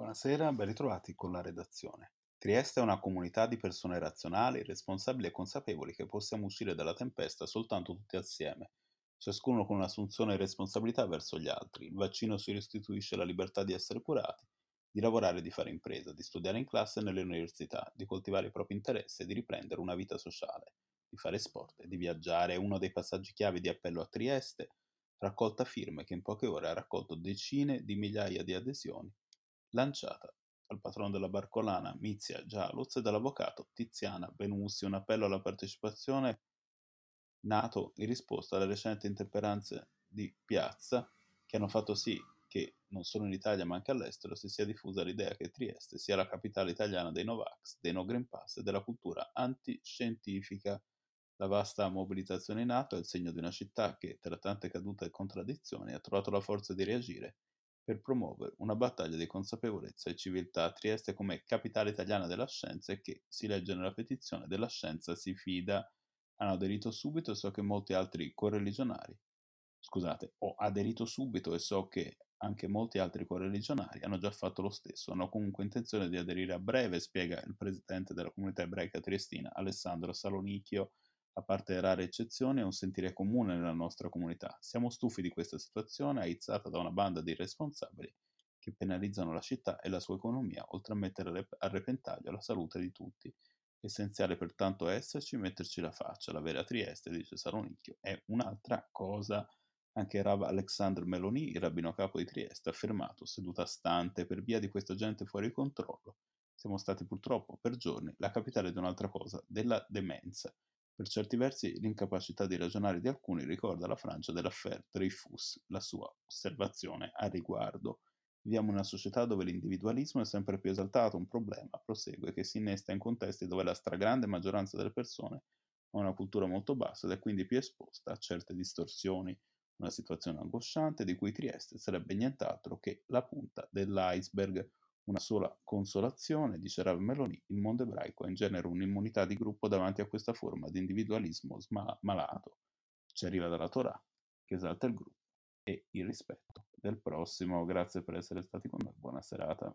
Buonasera, ben ritrovati con la redazione. Trieste è una comunità di persone razionali, responsabili e consapevoli che possiamo uscire dalla tempesta soltanto tutti assieme, ciascuno con un'assunzione di responsabilità verso gli altri. Il vaccino ci restituisce la libertà di essere curati, di lavorare e di fare impresa, di studiare in classe e nelle università, di coltivare i propri interessi e di riprendere una vita sociale, di fare sport e di viaggiare. È uno dei passaggi chiave di appello a Trieste, raccolta firme che in poche ore ha raccolto decine di migliaia di adesioni, lanciata dal patrono della Barcolana Mizia Gialuz e dall'avvocato Tiziana Benussi, un appello alla partecipazione nato in risposta alle recenti intemperanze di piazza che hanno fatto sì che non solo in Italia ma anche all'estero si sia diffusa l'idea che Trieste sia la capitale italiana dei Novax, dei No Green Pass e della cultura antiscientifica. La vasta mobilitazione in atto è il segno di una città che, tra tante cadute e contraddizioni, ha trovato la forza di reagire per promuovere una battaglia di consapevolezza e civiltà. Trieste come capitale italiana della scienza e che, si legge nella petizione, della scienza si fida. Hanno aderito subito e so che molti altri correligionari, scusate, ho aderito subito e so che anche molti altri correligionari hanno già fatto lo stesso, hanno comunque intenzione di aderire a breve, spiega il presidente della comunità ebraica triestina Alessandro Salonichio a parte rare eccezioni, è un sentire comune nella nostra comunità. Siamo stufi di questa situazione aizzata da una banda di irresponsabili che penalizzano la città e la sua economia, oltre a mettere a repentaglio la salute di tutti. Essenziale pertanto esserci, metterci la faccia. La vera Trieste, dice Salonicchio, è un'altra cosa. Anche Rav Alexandre Meloni, il rabbino capo di Trieste, ha affermato, seduta stante per via di questa gente fuori controllo. Siamo stati purtroppo per giorni la capitale di un'altra cosa, della demenza. Per certi versi l'incapacità di ragionare di alcuni ricorda la Francia dell'affaire Dreyfus, la sua osservazione a riguardo. Viviamo in una società dove l'individualismo è sempre più esaltato, un problema, prosegue, che si innesta in contesti dove la stragrande maggioranza delle persone ha una cultura molto bassa ed è quindi più esposta a certe distorsioni. Una situazione angosciante di cui Trieste sarebbe nient'altro che la punta dell'iceberg. Una sola consolazione, dice Rav Meloni, il mondo ebraico ha in genere un'immunità di gruppo davanti a questa forma di individualismo malato. Ci arriva dalla Torah, che esalta il gruppo e il rispetto del prossimo. Grazie per essere stati con noi, buona serata.